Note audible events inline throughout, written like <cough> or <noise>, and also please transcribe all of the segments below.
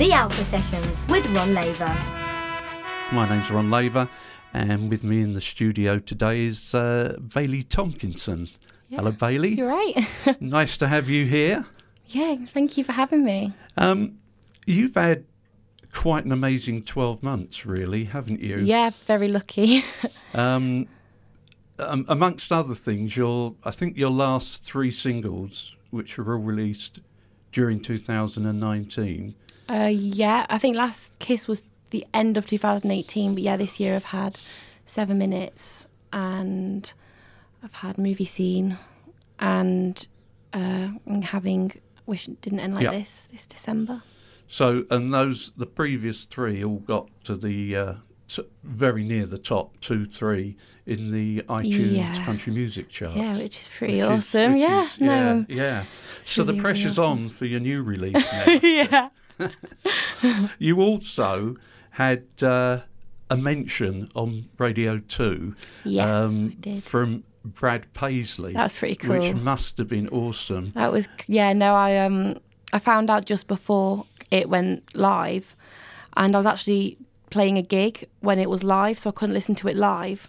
The Alpha Sessions with Ron Laver. My name's Ron Laver, and with me in the studio today is uh, Bailey Tomkinson. Yeah. Hello, Bailey. You're right. <laughs> nice to have you here. yeah, thank you for having me. Um, you've had quite an amazing 12 months, really, haven't you? Yeah, very lucky. <laughs> Um, um, amongst other things, your I think your last three singles, which were all released during 2019. Uh, yeah, I think Last Kiss was the end of 2018, but yeah, this year I've had Seven Minutes and I've had Movie Scene and uh, having Wish It Didn't End Like Yeah. This this December. So, and those the previous three all got to the uh, t- very near the top two, three in the iTunes Yeah. country music chart. Yeah, which is pretty which awesome. which yeah, is- no, yeah, um, yeah. So the really, really pressure's awesome. on for your new release <laughs> now. yeah. <laughs> you also had uh, a mention on Radio Two Yes, um, from Brad Paisley, That's pretty cool. which must have been awesome. That was yeah. No, I um I found out just before it went live, and I was actually playing a gig when it was live, so I couldn't listen to it live.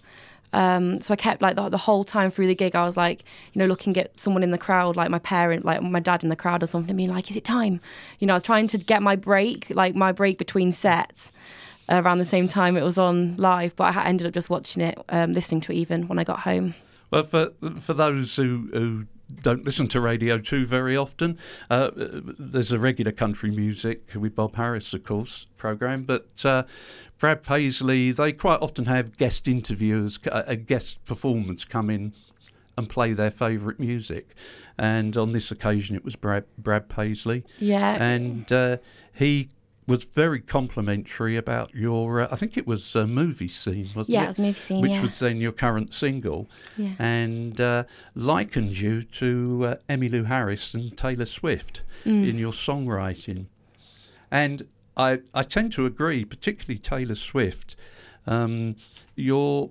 Um, so I kept like the, the whole time through the gig, I was like, you know, looking at someone in the crowd, like my parent, like my dad in the crowd or something, and being like, "Is it time?" You know, I was trying to get my break, like my break between sets, around the same time it was on live. But I ended up just watching it, um, listening to it even when I got home. Well, for for those who, who don't listen to Radio Two very often, uh, there's a regular country music with Bob Harris, of course, program. But uh, Brad Paisley, they quite often have guest interviewers, a a guest performance come in and play their favourite music. And on this occasion, it was Brad Brad Paisley, Yeah, and uh, he was very complimentary about your. Uh, I think it was a movie scene, wasn't yeah, it? it was movie scene. which yeah, was then your current single, yeah. and uh, likened you to uh, Emmylou Harris and Taylor Swift Mm. in your songwriting. And I, I tend to agree, particularly Taylor Swift. Um, your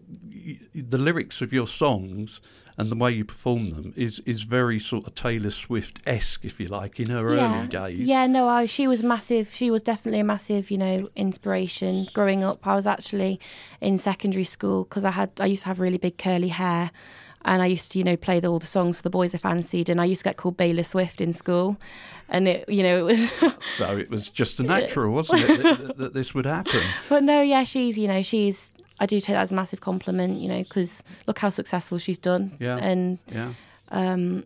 the lyrics of your songs and the way you perform them is is very sort of Taylor Swift esque, if you like, in her early days. Yeah, no, I, she was massive. She was definitely a massive, you know, inspiration. Growing up, I was actually in secondary school because I had I used to have really big curly hair, and I used to, you know, play the, all the songs for the boys I fancied, and I used to get called Baylor Swift in school, and it, you know, it was. So it was just a <laughs> natural, wasn't it, that, that this would happen? <laughs> but no, yeah, she's, you know, she's. I do take that as a massive compliment, you know, because look how successful she's done, Yeah. and Yeah. um,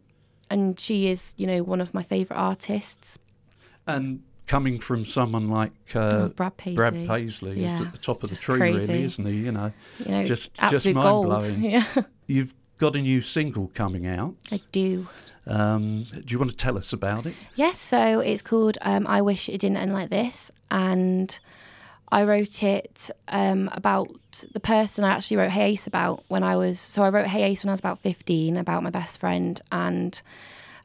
and she is, you know, one of my favourite artists. And coming from someone like uh, Oh, Brad Paisley. Brad Paisley, Yeah, at the top of the tree, crazy. really, isn't he? You know, You know, Just- just absolute gold. mind-blowing. <laughs> Yeah, you've got a new single coming out. I do. Um, do you want to tell us about it? Yes, so it's called um, I Wish It Didn't End Like This. And I wrote it um, about the person I actually wrote Hey Ace about when I was. So I wrote Hey Ace when I was about 15 about my best friend. And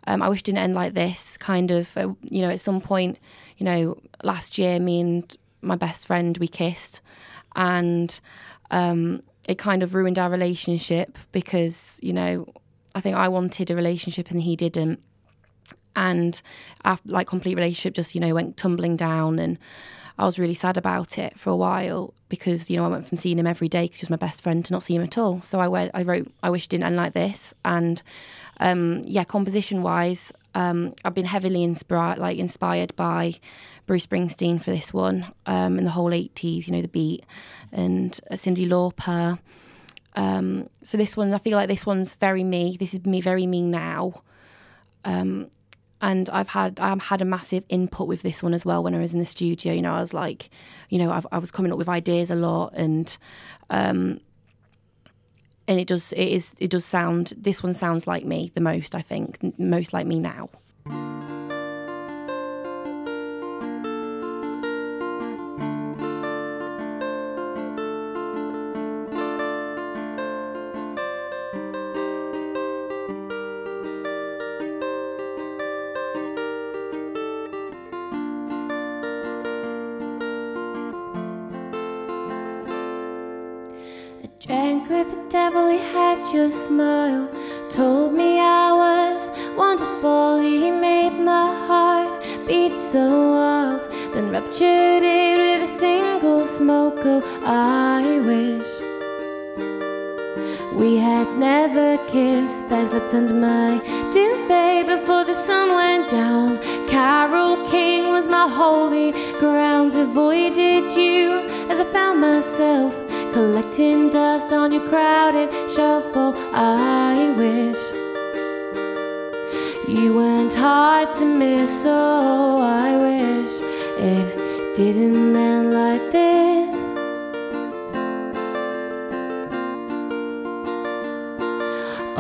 um, I wish it didn't end like this. Kind of, uh, you know, at some point, you know, last year, me and my best friend, we kissed. And um, it kind of ruined our relationship because, you know, I think I wanted a relationship and he didn't and our like complete relationship just you know went tumbling down and I was really sad about it for a while because you know I went from seeing him every day because he was my best friend to not see him at all. So I went, I wrote, I wish it didn't end like this, and um, yeah, composition wise, um, I've been heavily inspired, like inspired by Bruce Springsteen for this one, um, in the whole eighties, you know, the beat, and uh, Cyndi Lauper. Um, so this one, I feel like this one's very me. This is me, very me now. Um, and I've had I've had a massive input with this one as well. When I was in the studio, you know, I was like, you know, I've, I was coming up with ideas a lot, and um, and it does it is it does sound. This one sounds like me the most. I think most like me now.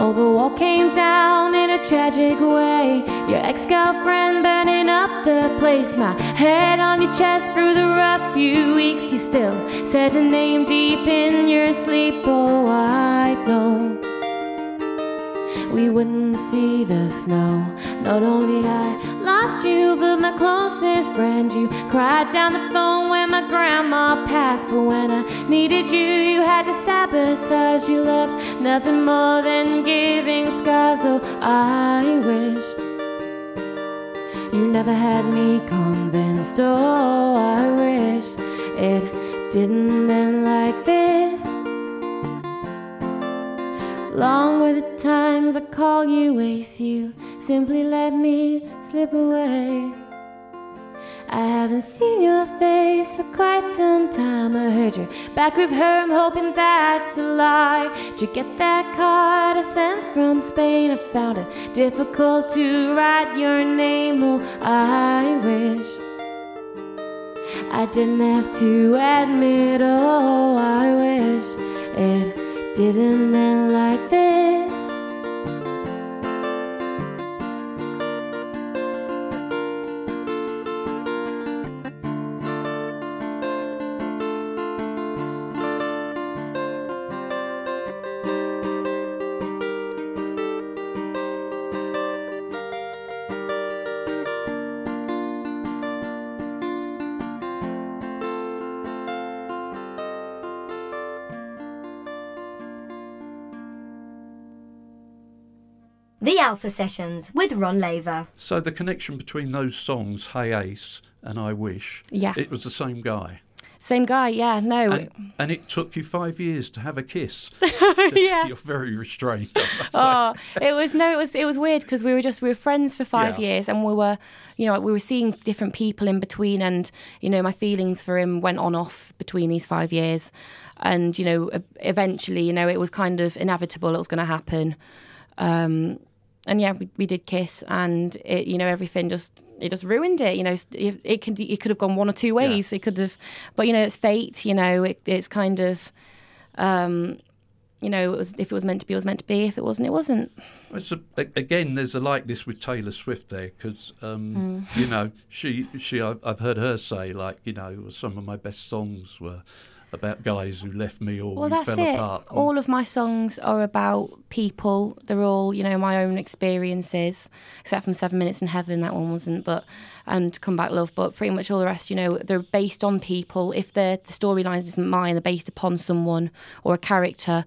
Oh, the wall came down in a tragic way. Your ex girlfriend burning up the place. My head on your chest through the rough few weeks. You still said a name deep in your sleep. Oh, I know we wouldn't see the snow. Not only I lost you, but my closest friend. You cried down the phone when my grandma passed. But when I needed you, you had to sabotage. You left nothing more than giving scars. Oh, I wish you never had me convinced. Oh, I wish it didn't end like this. Long were the times I call you, waste you, simply let me slip away. I haven't seen your face for quite some time. I heard you're back with her, I'm hoping that's a lie. Did you get that card I sent from Spain? I found it difficult to write your name. Oh, I wish I didn't have to admit. Oh, I wish it didn't end like this. The Alpha Sessions with Ron Laver. So the connection between those songs, Hey Ace and I Wish, Yeah. it was the same guy. Same guy, yeah, no. And, and it took you five years to have a kiss. <laughs> yeah. You're very restrained. I must say. oh, it was no, it was it was weird because we were just we were friends for five Yeah. years, and we were, you know, we were seeing different people in between, and you know, my feelings for him went on off between these five years, and you know, eventually, you know, it was kind of inevitable it was going to happen, um, and yeah, we, we did kiss, and it, you know, everything just. It just ruined it, you know. It, it could it could have gone one or two ways. It could have, but you know, it's fate. You know, it, it's kind of, um, you know, it was if it was meant to be, it was meant to be. If it wasn't, it wasn't. It's a, again, there's a likeness with Taylor Swift there because, um, you know, she she I've, I've heard her say like, you know, some of my best songs were about guys who left me or Well, that's fell it. apart. All of my songs are about people. They're all, you know, my own experiences, except from Seven Minutes in Heaven. That one wasn't, but and Come Back Love. But pretty much all the rest, you know, they're based on people. If the the storyline isn't mine, they're based upon someone or a character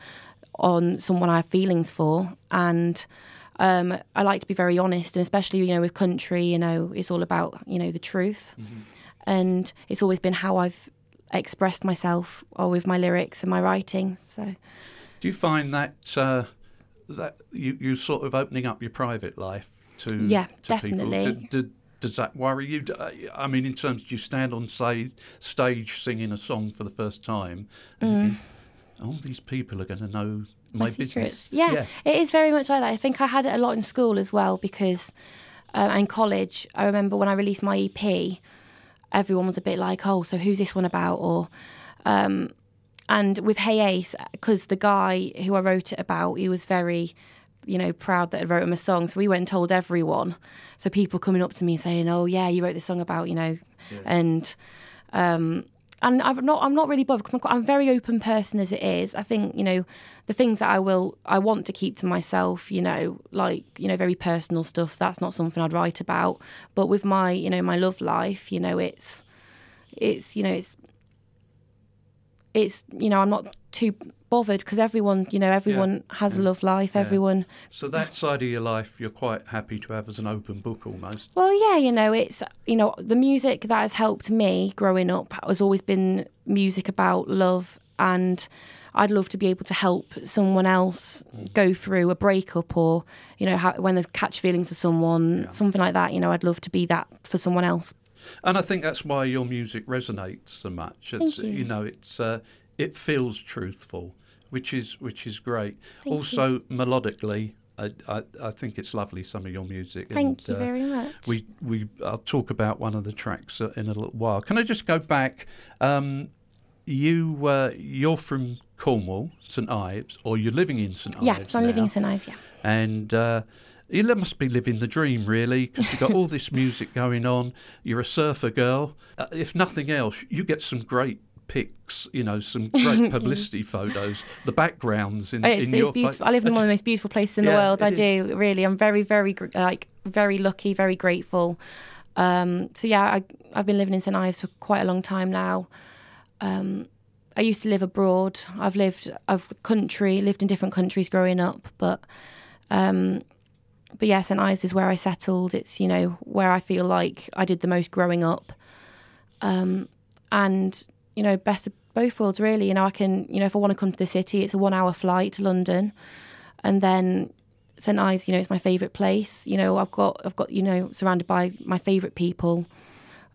on someone I have feelings for, and. Um, I like to be very honest, and especially you know with country, you know, it's all about you know the truth, and it's always been how I've expressed myself or with my lyrics and my writing. So Do you find that uh, that you you sort of opening up your private life to Yeah, to definitely. People? Did, did, does that worry you? I mean, in terms, do you stand on say, stage singing a song for the first time? And thinking, All these people are going to know my, Mm. my secrets. business. Yeah, it is very much like that. I think I had it a lot in school as well because, uh, and college. I remember when I released my EP, everyone was a bit like, "Oh, so who's this one about?" Or, um, and with Hey Ace, because the guy who I wrote it about, he was very, you know, proud that I wrote him a song. So we went and told everyone. So people coming up to me saying, "Oh, yeah, you wrote this song about," you know, and. Um, and I'm not I'm not really bothered. I'm quite- I'm a very open person as it is. I think you know the things that I will I want to keep to myself. You know, like you know very personal stuff. That's not something I'd write about. But with my you know my love life, you know it's it's you know it's it's you know I'm not too bothered because everyone you know everyone has a love life. yeah. Everyone So that side of your life, you're quite happy to have as an open book almost. Well, yeah, you know, it's you know the music that has helped me growing up has always been music about love, and I'd love to be able to help someone else mm. go through a breakup or you know how, when they catch feelings for someone, Yeah. something like that. You know, I'd love to be that for someone else. And I think that's why your music resonates so much. It's, Thank you. you know, it's uh, it feels truthful, which is which is great. Thank also, melodically, I, I I think it's lovely. Some of your music. Thank and, you uh, very much. We we I'll talk about one of the tracks uh, in a little while. Can I just go back? Um, you uh, you're from Cornwall, St Ives, or you're living in St Ives. yeah, so I'm living in St Ives. Yeah, and. Uh, you must be living the dream, really, because you've got all this music going on. You're a surfer girl. Uh, if nothing else, you get some great pics, you know, some great <laughs> publicity photos, the backgrounds in, it's, in it's your beautiful. I live in one of the <laughs> most beautiful places in the world. I it do really. I'm very, very like very lucky, very grateful. Um, so yeah, I, I've been living in St Ives for quite a long time now. Um, I used to live abroad. I've lived, I've country, lived in different countries growing up, but um, but yeah, St Ives is where I settled. It's you know where I feel like I did the most growing up, um, and you know best of both worlds really. You know I can you know if I want to come to the city, it's a one hour flight to London, and then St Ives. You know it's my favourite place. You know I've got I've got you know surrounded by my favourite people.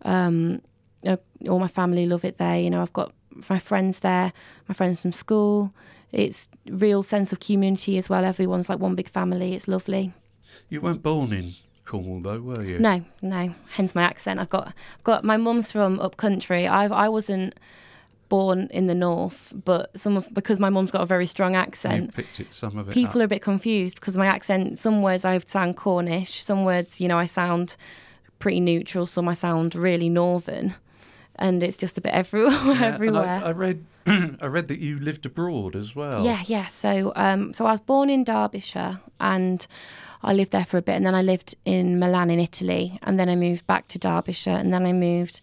Um, you know, all my family love it there. You know I've got my friends there, my friends from school. It's real sense of community as well. Everyone's like one big family. It's lovely. You weren't born in Cornwall, though, were you? No, no. Hence my accent. I've got, I've got. My mum's from up country. I, I wasn't born in the north, but some of because my mum's got a very strong You accent. picked it, some of it People up. are a bit confused because of my accent. Some words I sound Cornish. Some words, you know, I sound pretty neutral. Some I sound really northern, and it's just a bit <laughs> everywhere. Yeah, everywhere. I, I read, <clears throat> I read that you lived abroad as well. Yeah, yeah. So, um, so I was born in Derbyshire, and I lived there for a bit, and then I lived in Milan in Italy, and then I moved back to Derbyshire, and then I moved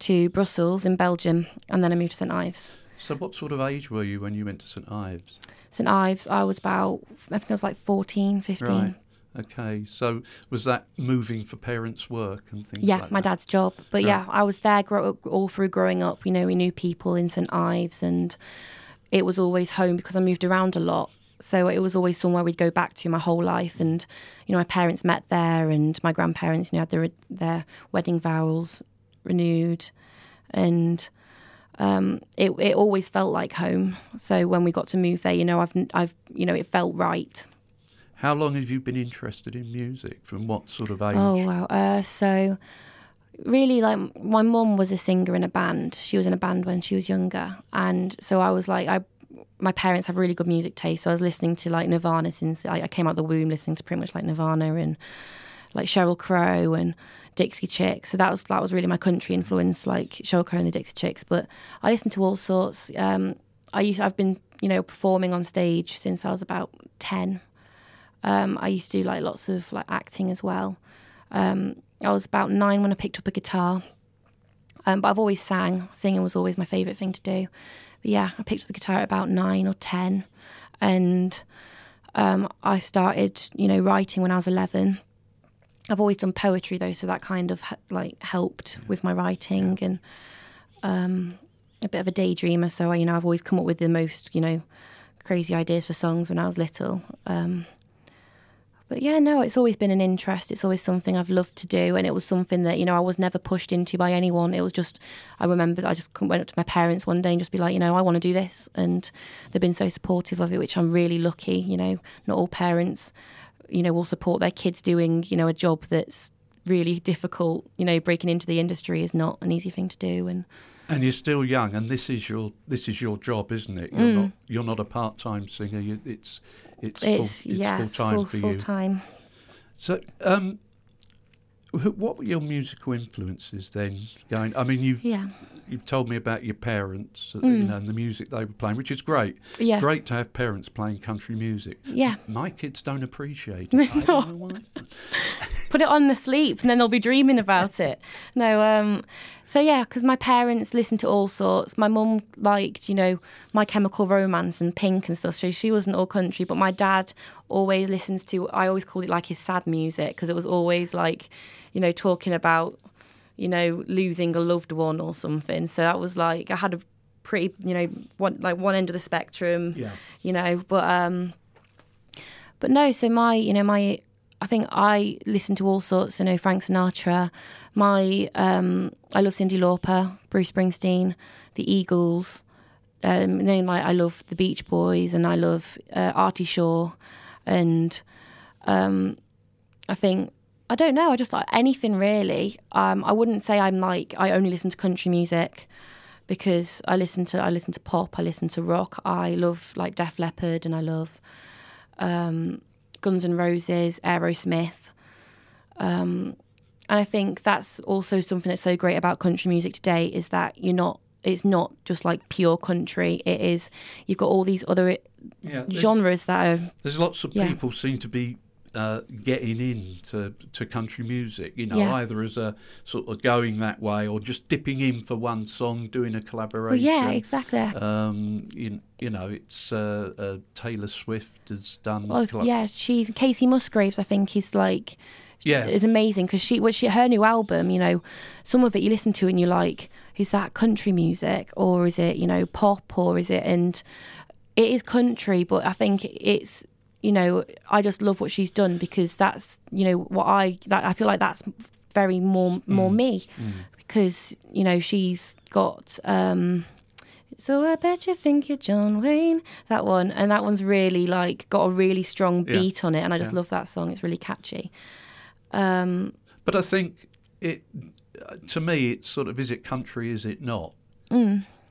to Brussels in Belgium, and then I moved to St Ives. So, what sort of age were you when you went to St Ives? St Ives, I was about, I think I was like 14, 15. Right. Okay. So, was that moving for parents' work and things? Yeah, like my that? dad's job. But Right. yeah, I was there grow, all through growing up. You know, we knew people in St Ives, and it was always home because I moved around a lot. So it was always somewhere we'd go back to my whole life. And you know, my parents met there, and my grandparents, you know, had their their wedding vows renewed, and um, it it always felt like home. So when we got to move there, you know, I've I've you know, it felt right. How long have you been interested in music? From what sort of age? Oh wow! Uh, so really, like my mum was a singer in a band. She was in a band when she was younger, and so I was like, I my parents have really good music taste. So I was listening to like Nirvana since I, I came out the womb, listening to pretty much like Nirvana and like Sheryl Crow and Dixie Chicks. So that was that was really my country influence, like Sheryl Crow and the Dixie Chicks. But I listened to all sorts. Um, I used, I've been you know performing on stage since I was about ten. Um, I used to do like lots of like acting as well. Um, I was about nine when I picked up a guitar. Um, but I've always sang. Singing was always my favourite thing to do. Yeah, I picked up the guitar at about nine or ten, and um, I started, you know, writing when I was eleven. I've always done poetry though, so that kind of like helped with my writing and um, a bit of a daydreamer. So you know, I've always come up with the most, you know, crazy ideas for songs when I was little. Um, but yeah, no, it's always been an interest. It's always something I've loved to do, and it was something that you know I was never pushed into by anyone. It was just I remembered I just went up to my parents one day and just be like, you know, I want to do this, and they've been so supportive of it, which I'm really lucky. You know, not all parents, you know, will support their kids doing you know a job that's really difficult. You know, breaking into the industry is not an easy thing to do, and And you're still young, and this is your this is your job, isn't it? You're not you're not a part time singer. You, it's it's Mm. it's full, it's yeah, full time full, for full you. time. So, um, what were your musical influences then? Going, I mean, you've Yeah, you've told me about your parents, uh, you Mm. know, and the music they were playing, which is great. yeah, Great to have parents playing country music. yeah. My kids don't appreciate <laughs> it. I don't know why. <laughs> put it on the sleep, and then they'll be dreaming about <laughs> it. No, um, so yeah, because my parents listened to all sorts. My mum liked, you know, My Chemical Romance and Pink and stuff. So she wasn't all country, but my dad always listens to. I always called it like his sad music because it was always like, you know, talking about, you know, losing a loved one or something. So that was like I had a pretty, you know, one like one end of the spectrum. Yeah. You know, but um, but no. So my, you know, my I think I listen to all sorts. You know, Frank Sinatra. My um, I love Cyndi Lauper, Bruce Springsteen, the Eagles. Um, and then like I love the Beach Boys, and I love uh, Artie Shaw, and um, I think I don't know. I just like anything really. Um, I wouldn't say I'm like I only listen to country music because I listen to I listen to pop. I listen to rock. I love like Def Leppard, and I love um, Guns N' Roses, Aerosmith. Um, and I think that's also something that's so great about country music today is that you're not it's not just like pure country. It is you've got all these other Yeah, genres that are There's lots of Yeah. people seem to be uh, getting into to country music, you know, Yeah. either as a sort of going that way or just dipping in for one song, doing a well, collaboration. yeah, exactly. Um, you, you know, it's uh, uh, Taylor Swift has done. Well, colla- yeah, she's Kacey Musgraves. I think is like yeah, is amazing because she, what she, her new album, you know, some of it you listen to and you're like, is that country music or is it, you know, pop or is it? And it is country, but I think it's, you know, I just love what she's done because that's, you know, what I, that I feel like that's very more, more me because, you know, she's got, um, so I bet you think you're John Wayne. That one, and that one's really like got a really strong Yeah. beat on it, and I just Yeah. love that song. It's really catchy. Um, but I think it. To me, it's sort of is it country, is it not?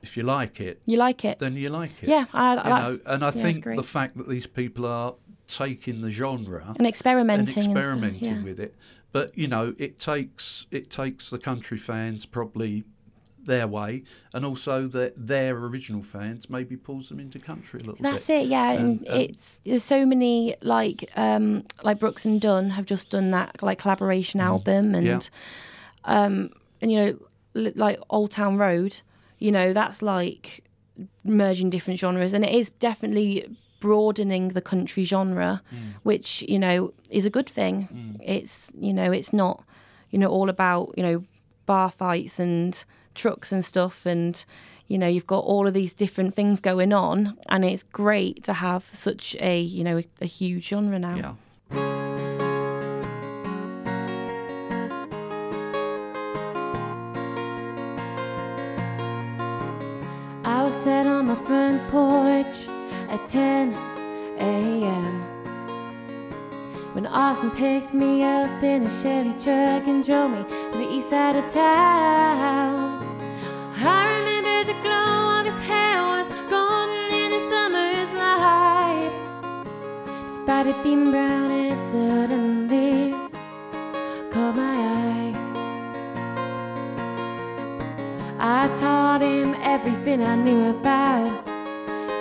If you like it, you like it? then you like it. Mm. Yeah, I, you know, and I yeah, think the fact that these people are taking the genre and and experimenting, and stuff, experimenting yeah. with it, but you know, it takes it takes the country fans probably their way, and also that their original fans maybe pulls them into country a little That's bit. That's it, yeah. And, And, um, it's there's so many like um like Brooks and Dunn have just done that like collaboration album and Yeah. um and you know like Old Town Road, you know that's like merging different genres and it is definitely broadening the country genre, mm. which you know is a good thing. Mm. It's you know it's not you know all about you know bar fights and trucks and stuff and you know you've got all of these different things going on and it's great to have such a you know a, a huge genre now Yeah. At 10 a.m. When Austin picked me up in a Chevy truck and drove me to the east side of town. I remember the glow of his hair was golden in the summer's light. His body beamed brown and suddenly caught my eye. I taught him everything I knew about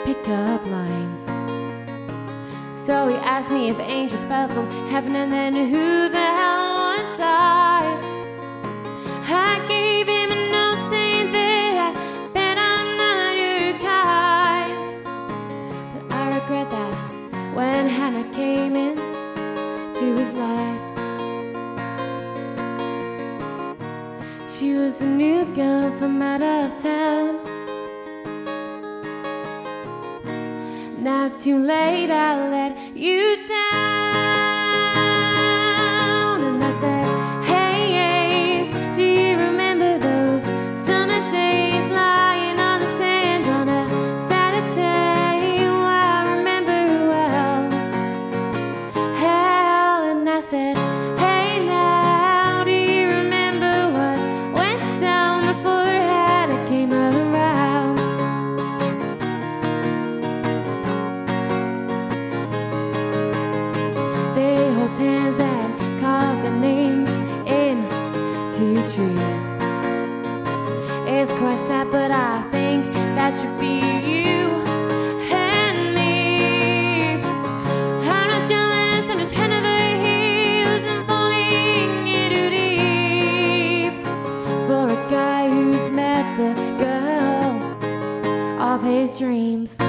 pickup lines. So he asked me if angels fell from heaven and then who the hell was I? I gave him a note saying that I bet I'm not your kind. But I regret that when Hannah came in to his life. She was a new girl from out of town. It's too late, I let the girl of his dreams.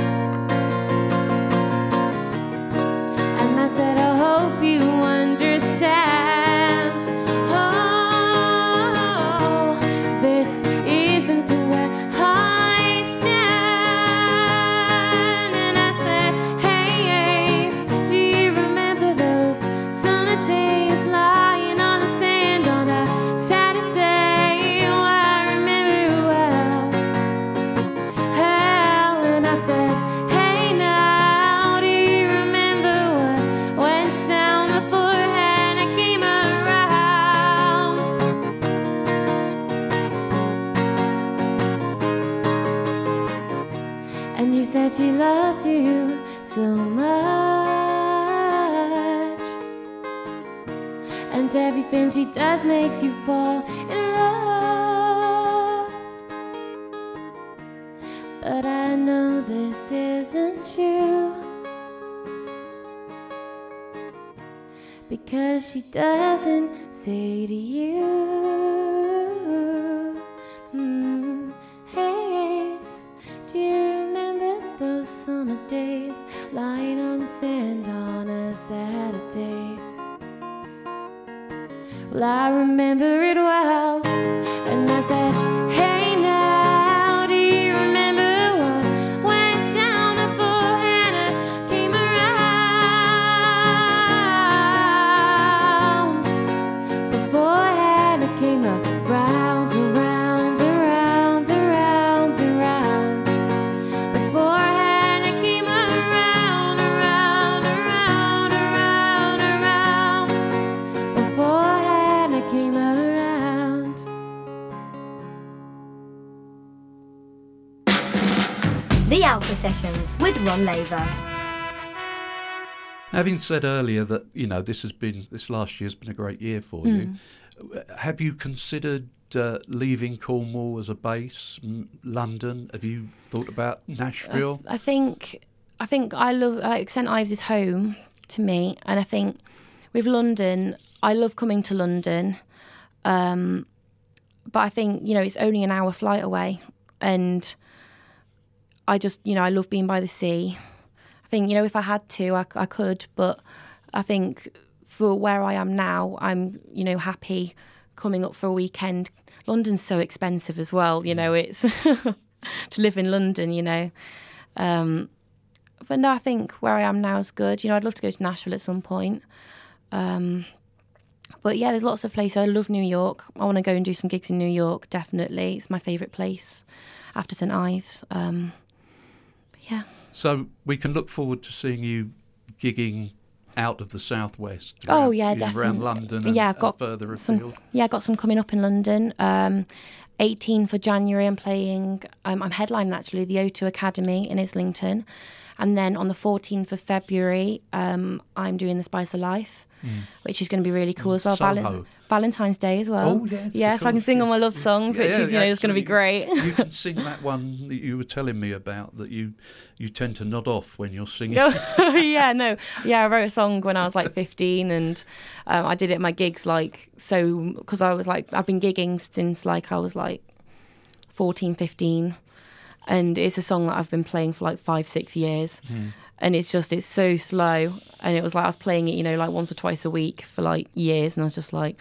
Because she doesn't say to you, mm, Hey, do you remember those summer days lying on the sand on a Saturday? Well, I remember it well. Sessions with Ron Laver. Having said earlier that you know this has been this last year has been a great year for you, have you considered uh, leaving Cornwall as a base, M- London? Have you thought about Nashville? I think I think I love like St Ives is home to me, and I think with London, I love coming to London, um, but I think you know it's only an hour flight away, and I just you know I love being by the sea. I think you know if I had to, I, I could, but I think for where I am now, I'm you know happy coming up for a weekend. London's so expensive as well, you know. It's <laughs> to live in London, you know. Um, but no, I think where I am now is good. You know, I'd love to go to Nashville at some point. Um, but yeah, there's lots of places. I love New York. I want to go and do some gigs in New York. Definitely, it's my favourite place after St Ives. Um, yeah, So we can look forward to seeing you gigging out of the southwest. Oh, yeah, know, around. London. And, Yeah, I've got further some. Yeah, I got some coming up in London. Um, 18 for January, I'm playing. Um, I'm headlining actually the O2 Academy in Islington, and then on the 14th of February, um, I'm doing the Spice of Life, Mm. which is going to be really cool mm, as well. Valen- Valentine's Day as well. Oh, yes, yeah. So I can sing all my love songs, which Yeah, is you know is going to be great. you can <laughs> sing that one that you were telling me about that you you tend to nod off when you're singing. Oh, <laughs> yeah, no, yeah. I wrote a song when I was like 15, and um, I did it at my gigs like so because I was like I've been gigging since like I was like 14, 15, and it's a song that I've been playing for like five, six years, hmm. And it's just it's so slow, and it was like I was playing it, you know, like once or twice a week for like years, and I was just like,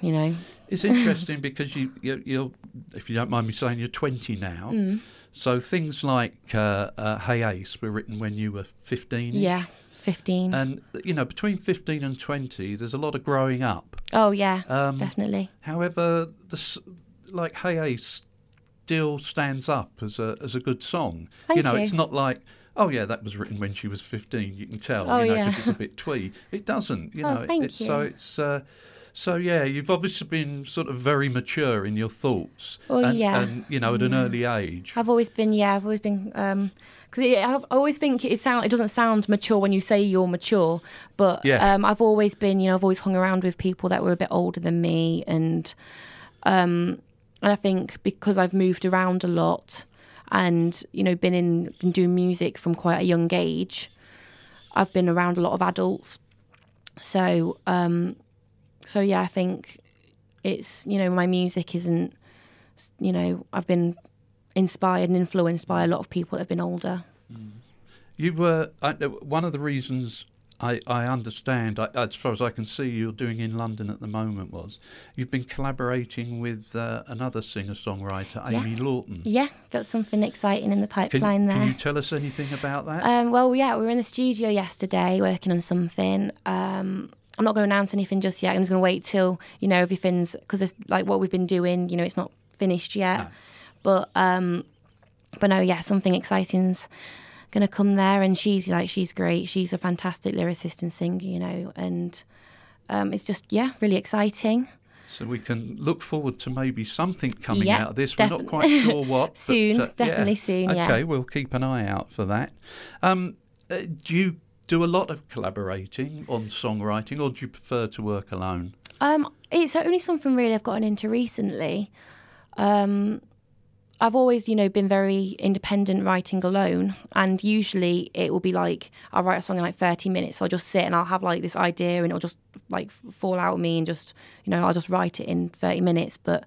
you know, It's interesting because you, you, you're, if you don't mind me saying, you're 20 now. Mm. So things like uh, uh, Hey Ace were written when you were 15. yeah, 15. And, you know, between 15 and 20, there's a lot of growing up. oh yeah, Um, definitely. However, the, s- like Hey Ace still stands up as a, as a good song. Thank you know, you. it's not like, oh, yeah, that was written when she was 15. You can tell, Oh, you know, yeah. because it's a bit twee. It doesn't, you Oh, know. it- thank it's, So it's. Uh, so yeah, you've obviously been sort of very mature in your thoughts, Oh, and, yeah. and you know at an early age. I've always been, yeah, I've always been, because I always think it sound, it doesn't sound mature when you say you're mature, but Yeah. um, I've always been, you know, I've always hung around with people that were a bit older than me, and um, and I think because I've moved around a lot, and you know, been in, been doing music from quite a young age, I've been around a lot of adults, so um, so yeah, I think it's you know my music isn't, you know, I've been inspired and influenced by a lot of people that have been older. You were I, uh, one of the reasons I, I understand, I, as far as I can see, you're doing in London at the moment was you've been collaborating with uh, another singer-songwriter, Yeah. Amy Lawton. Yeah, got something exciting in the Can, pipeline there. can you tell us anything about that? Um, well, yeah, we were in the studio yesterday working on something. Um, I'm not going to announce anything just yet. I'm just going to wait till you know everything's because it's like what we've been doing. You know, it's not finished yet. No. But um, but no, yeah, something exciting's going to come there, and she's like she's great. She's a fantastic lyricist and singer, you know, and um, it's just yeah, really exciting. so we can look forward to maybe something coming Yeah, out of this. We're not quite sure what. <laughs> but, Soon, uh, definitely soon, yeah. Okay, we'll keep an eye out for that. Um, uh, do you do a lot of collaborating on songwriting, or do you prefer to work alone? Um, it's only something really I've gotten into recently. Um, I've always, you know, been very independent writing alone, and usually it will be like I'll write a song in like thirty minutes. So I'll just sit and I'll have like this idea, and it'll just like fall out of me, and just you know I'll just write it in thirty minutes. But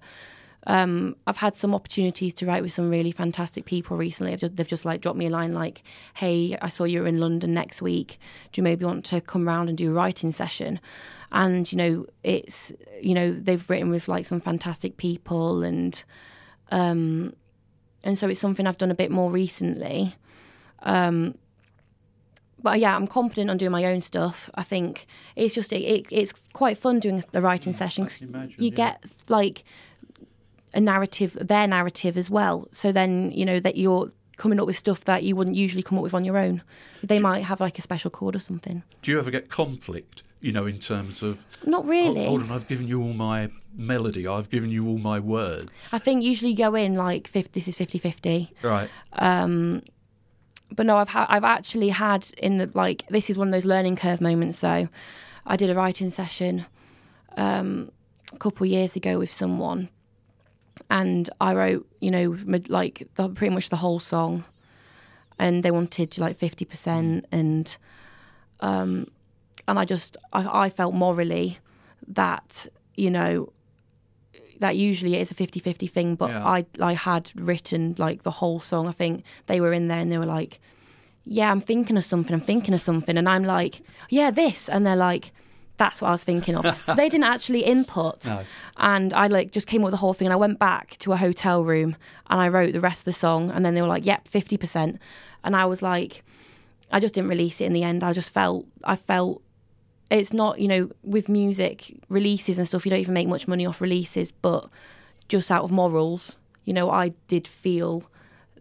um, I've had some opportunities to write with some really fantastic people recently. Just, they've just like dropped me a line like, "Hey, I saw you're in London next week. Do you maybe want to come round and do a writing session?" And you know, it's you know they've written with like some fantastic people, and um, and so it's something I've done a bit more recently. Um, but yeah, I'm confident on doing my own stuff. I think it's just it, it, it's quite fun doing the writing session because you yeah. get like a narrative, their narrative as well. So then you know that you're coming up with stuff that you wouldn't usually come up with on your own. They might have like a special chord or something. Do you ever get conflict? You know, in terms of Not "Oh, really. hold on, I've given you all my melody, I've given you all my words. I think usually you go in like 50, this is 50-50. Right. Um, but no, I've ha- I've actually had in the like this is one of those learning curve moments though. I did a writing session um, a couple of years ago with someone, and I wrote you know mid- like the, pretty much the whole song, and they wanted like fifty percent, and um, and I just I, I felt morally that you know that usually it is a 50-50 thing but Yeah. I I had written like the whole song. I think they were in there and they were like yeah I'm thinking of something I'm thinking of something. And I'm like yeah this. And they're like that's what I was thinking of. So they didn't actually input. <laughs> No. and I like just came up with the whole thing and I went back to a hotel room and I wrote the rest of the song and then they were like yep 50% and I was like I just didn't release it in the end. I just felt I felt it's not you know with music releases and stuff you don't even make much money off releases but just out of morals you know i did feel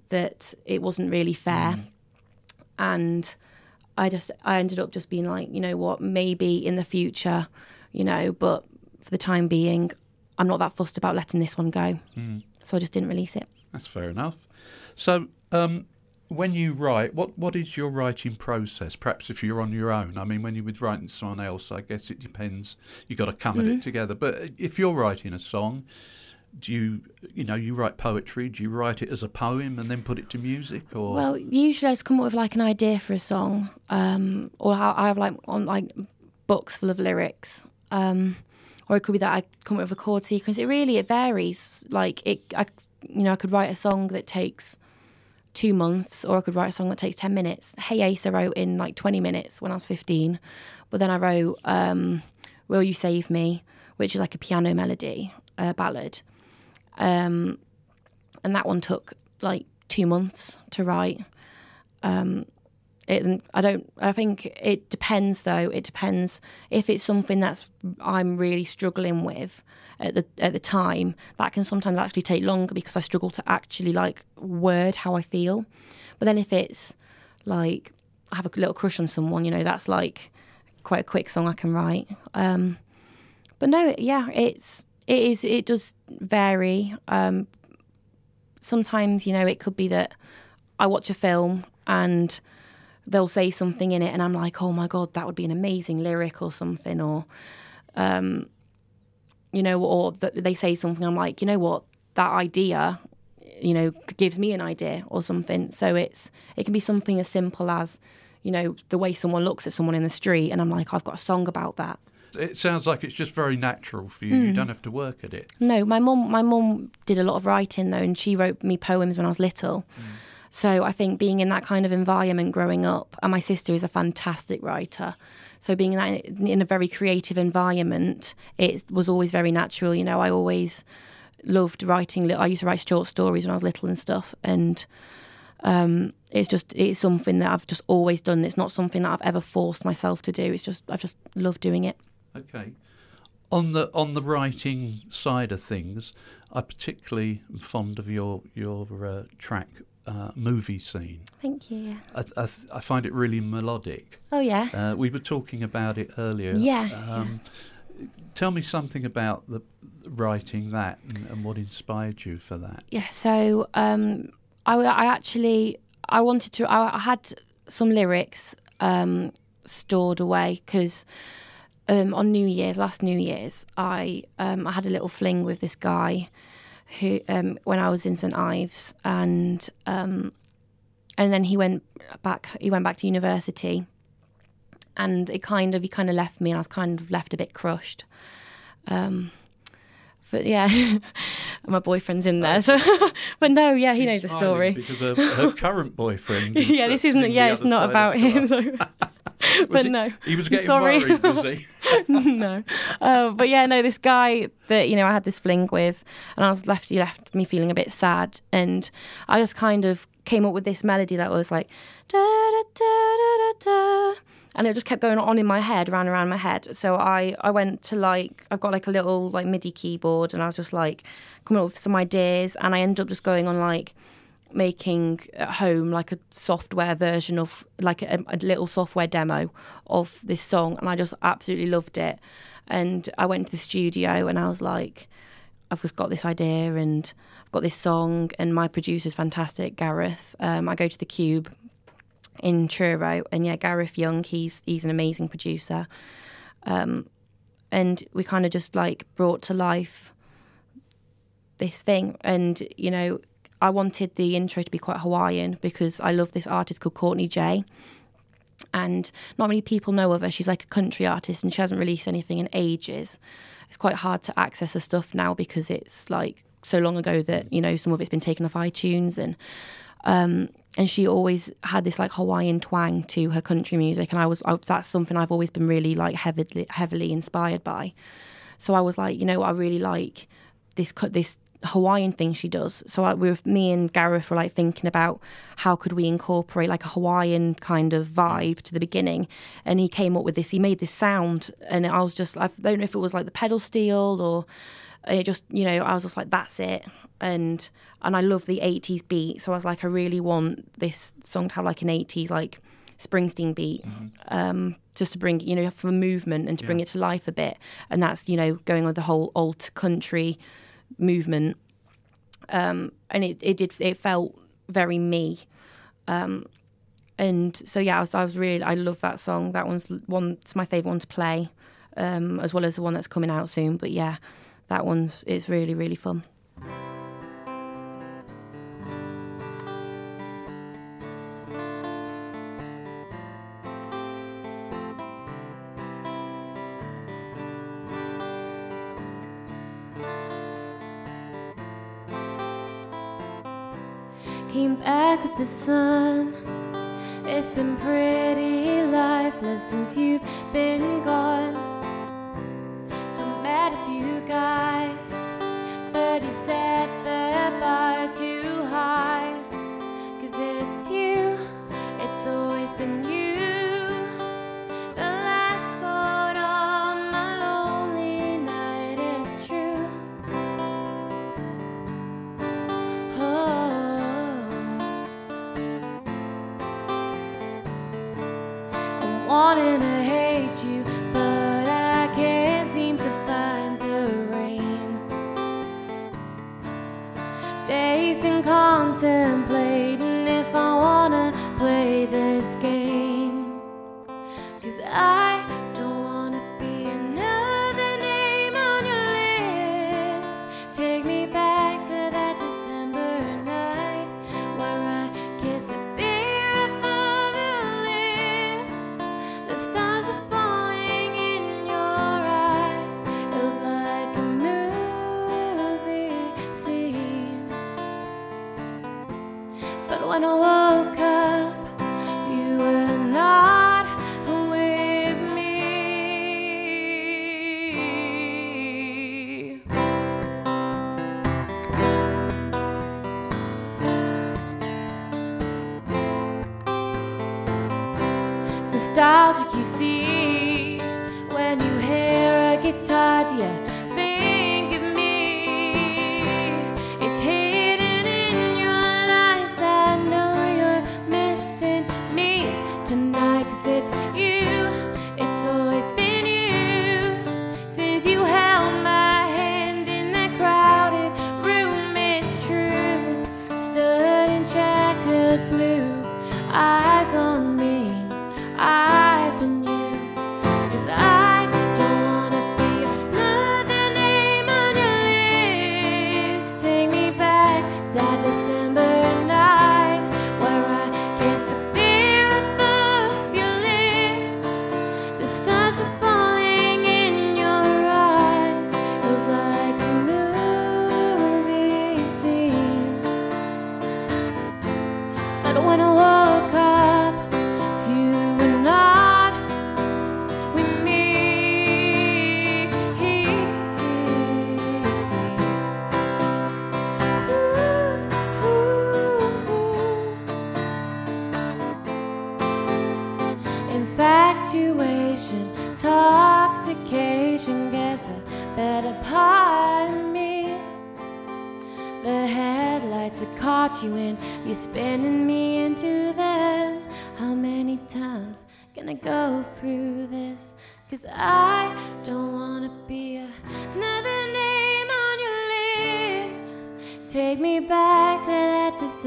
that it wasn't really fair. And i just i ended up just being like you know what maybe in the future you know but for the time being i'm not that fussed about letting this one go. So i just didn't release it. That's fair enough. So, um, when you write, what what is your writing process? Perhaps if you're on your own. I mean, when you're with writing someone else, I guess it depends. You've got to come Mm-hmm. at it together. But if you're writing a song, do you, you know, you write poetry? Do you write it as a poem and then put it to music, or Well, usually I just come up with like an idea for a song, um, or I I have like on like books full of lyrics, um, or it could be that I come up with a chord sequence. It really it varies. Like it, I you know I could write a song that takes two months, or I could write a song that takes ten minutes. Hey Ace, I wrote in like twenty minutes when I was fifteen, but then I wrote um, Will You Save Me, which is like a piano melody, a ballad. Um, and that one took like two months to write. Um, it, I don't. I think it depends, though. It depends if it's something that's I'm really struggling with at the at the time. That can sometimes actually take longer because I struggle to actually like word how I feel. But then if it's like I have a little crush on someone, you know, that's like quite a quick song I can write. Um, but no, yeah, it's it is it does vary. Um, sometimes you know it could be that I watch a film and they'll say something in it and I'm like, oh my god, that would be an amazing lyric or something, or um, you know, or that they say something. I'm like, you know what, that idea, you know, gives me an idea or something. So it's it can be something as simple as you know the way someone looks at someone in the street, and I'm like, I've got a song about that. it sounds like it's just very natural for you. You mm. don't have to work at it. No, my mum my mum did a lot of writing though, and she wrote me poems when I was little. Mm. So I think being in that kind of environment growing up, and my sister is a fantastic writer. So being in, a very creative environment, it was always very natural. You know, I always loved writing. I used to write short stories when I was little and stuff, and um, it's just it's something that I've just always done. It's not something that I've ever forced myself to do. It's just I've just loved doing it. Okay. On the on the writing side of things, I particularly am fond of your your uh, track uh, movie scene. Thank you. I, I, I find it really melodic. Oh yeah. Uh, we were talking about it earlier. Yeah, Um, Tell me something about the writing that and, and what inspired you for that. Yeah, so um, I, I actually I wanted to. I, I had some lyrics um, stored away because um, on New Year's, last New Year's, I um, I had a little fling with this guy who um, when I was in St Ives, and um, and then he went back. He went back to university, and it kind of he kind of left me, and I was kind of left a bit crushed. Um, but yeah, <laughs> my boyfriend's in there. So, <laughs> but no, yeah, he knows the story. Because her, her current boyfriend. <laughs> Yeah, this isn't. Yeah, it's not about him. Glass. though. Was but he, no, he was <laughs> getting sorry. worried, was he? <laughs> no. Uh, but yeah, no, this guy that, you know, I had this fling with, and I was left, he left me feeling a bit sad. And I just kind of came up with this melody that was like, da da da da da da. And it just kept going on in my head, round and around my head. So I, I went to like, I've got like a little like MIDI keyboard, and I was just like coming up with some ideas, and I ended up just going on like making at home like a software version of like a, a little software demo of this song and I just absolutely loved it. And I went to the studio and I was like I've just got this idea and I've got this song and my producer's fantastic Gareth. Um, I go to the Cube in Truro and yeah Gareth Young he's he's an amazing producer. Um, and we kind of just like brought to life this thing. And you know I wanted the intro to be quite Hawaiian because I love this artist called Courtney Jaye. And not many people know of her. She's like a country artist and she hasn't released anything in ages. It's quite hard to access her stuff now because it's like so long ago that, you know, some of it's been taken off iTunes and um and she always had this like Hawaiian twang to her country music and I was I, that's something I've always been really like heavily heavily inspired by. So I was like, you know, I really like this this Hawaiian thing she does. So I, we were, me and Gareth were like thinking about how could we incorporate like a Hawaiian kind of vibe to the beginning, and he came up with this. He made this sound, and I was just I don't know if it was like the pedal steel or it just you know I was just like that's it, and and I love the '80s beat. So I was like I really want this song to have like an '80s like Springsteen beat. Um, just to bring you know for movement and to bring it to life a bit, and that's you know going with the whole alt country movement. Um and it, it did it felt very me. Um and so yeah I was, I was really I love that song. That one's one it's my favorite one to play um as well as the one that's coming out soon. But yeah that one's it's really really fun the sun. It's been pretty lifeless since you've been gone.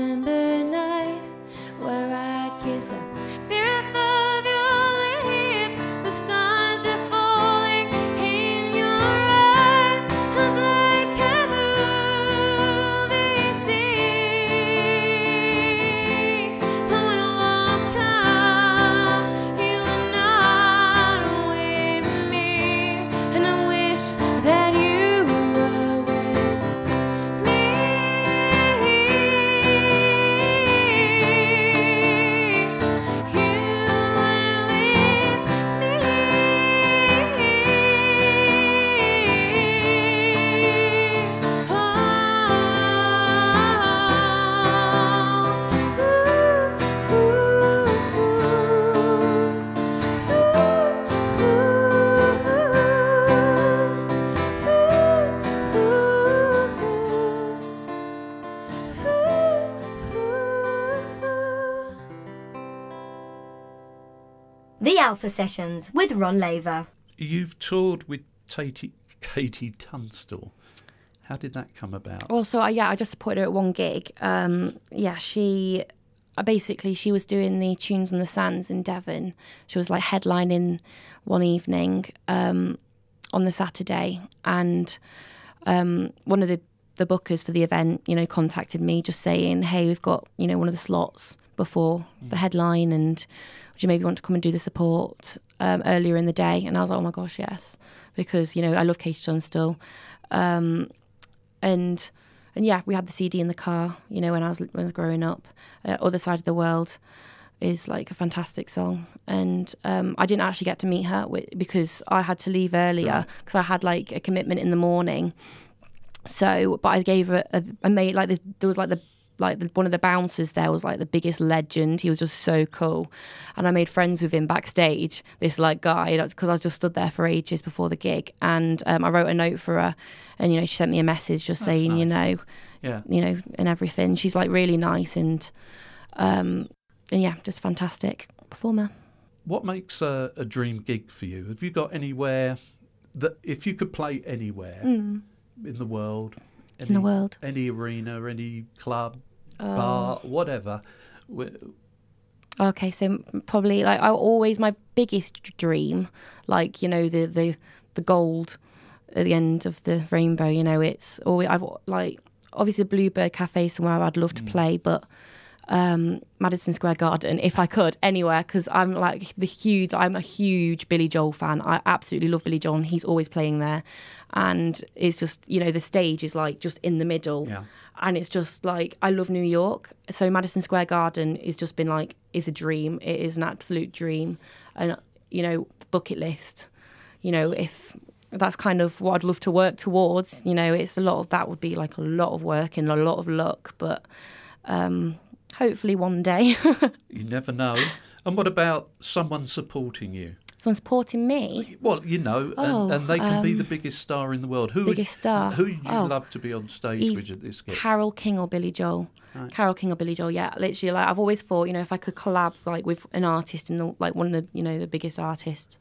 December Alpha Sessions with Ron Laver. You've toured with KT, KT Tunstall. How did that come about? Well, so I, yeah, I just supported her at one gig. Um, yeah, she uh, basically she was doing the tunes on the sands in Devon. She was like headlining one evening um, on the Saturday, and um, one of the the bookers for the event, you know, contacted me just saying, "Hey, we've got you know one of the slots before the headline, and would you maybe want to come and do the support um, earlier in the day?" And I was like, "Oh my gosh, yes," because you know I love KT Tunstall. Um, and and yeah, we had the CD in the car. You know, when I was when I was growing up, uh, "Other Side of the World" is like a fantastic song, and um, I didn't actually get to meet her because I had to leave earlier because I had like a commitment in the morning. So, but I gave her, a, I made like this, there was like the like the, one of the bouncers there was like the biggest legend. He was just so cool, and I made friends with him backstage. This like guy, because I was just stood there for ages before the gig, and um, I wrote a note for her, and you know she sent me a message just That's saying, you know, Yeah. you know, and everything. She's like really nice and, um, and yeah, just fantastic performer. What makes a, a dream gig for you? Have you got anywhere that if you could play anywhere in the world, Mm. In the world. any arena, any club, Oh. bar, whatever, wh- Okay, so probably like I always my biggest dream, like you know the the the gold at the end of the rainbow. You know, it's always I've like obviously Bluebird Cafe somewhere I'd love to play, but um, Madison Square Garden if I could anywhere because I'm like the huge I'm a huge Billy Joel fan. I absolutely love Billy Joel. And he's always playing there, and it's just you know the stage is like just in the middle, Yeah. And it's just like I love New York. So Madison Square Garden has just been like is a dream. It is an absolute dream, and you know bucket list. You know if that's kind of what I'd love to work towards. You know, it's a lot of that would be like a lot of work and a lot of luck, but um, hopefully one day <laughs> You never know. And what about someone supporting you? Someone supporting me. Well, you know, Oh, and, and they can be um, the biggest star in the world. Who biggest star? Who would you Oh. love to be on stage Eve- with at this gig? Carole King or Billy Joel. Carole King or Billy Joel. Yeah, literally. Like I've always thought, you know, if I could collab like with an artist in the like one of the you know the biggest artists,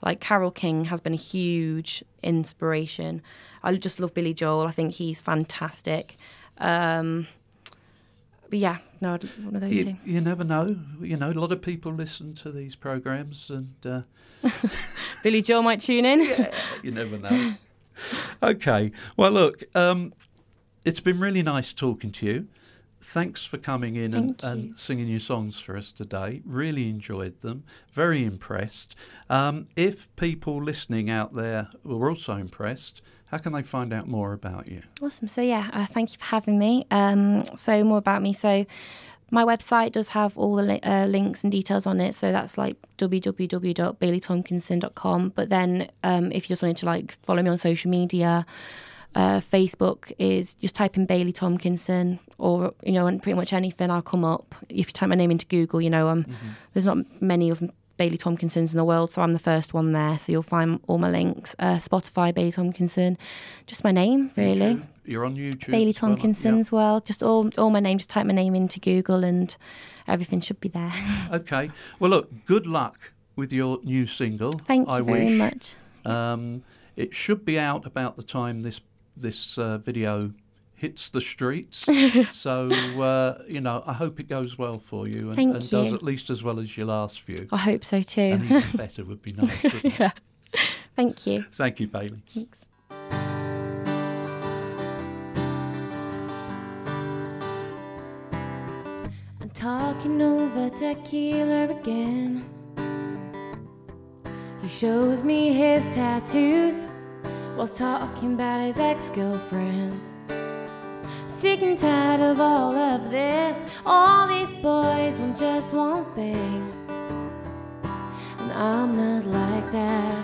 like Carole King has been a huge inspiration. I just love Billy Joel. I think he's fantastic. Um, but yeah, no, one of those You, two. you never know. You know, a lot of people listen to these programs, and uh, <laughs> Billy Joel might tune in. you never know. <laughs> okay. Well, look, um, it's been really nice talking to you. Thanks for coming in and, and singing your songs for us today. Really enjoyed them. Very impressed. Um, if people listening out there were also impressed, how can they find out more about you? Awesome. So yeah, uh, thank you for having me. Um, so more about me. So my website does have all the li- uh, links and details on it. So that's like www.baileytomkinson.com. But then um, if you just wanted to like follow me on social media, uh, Facebook is just type in Bailey Tomkinson or you know and pretty much anything I'll come up. If you type my name into Google, you know um, there's not many of Bailey Tomkinsons in the world, so I'm the first one there. So you'll find all my links. Uh, Spotify, Bailey Tomkinson, just my name really. YouTube? You're on YouTube. Bailey as well, yeah. well. Just all all my name. Just type my name into Google and everything should be there. <laughs> Okay. Well, look, good luck with your new single. Thank you I very wish. much. Um, it should be out about the time this this uh, video hits the streets. <laughs> so uh, you know, I hope it goes well for you and, Thank and does at least as well as your last few. I hope so too. and even <laughs> better would be nice. <laughs> yeah. Thank you. Thank you, Bailey. Thanks. I'm talking over tequila again. He shows me his tattoos while talking about his ex girlfriends. Sick and tired of all of this. All these boys want just one thing. And I'm not like that.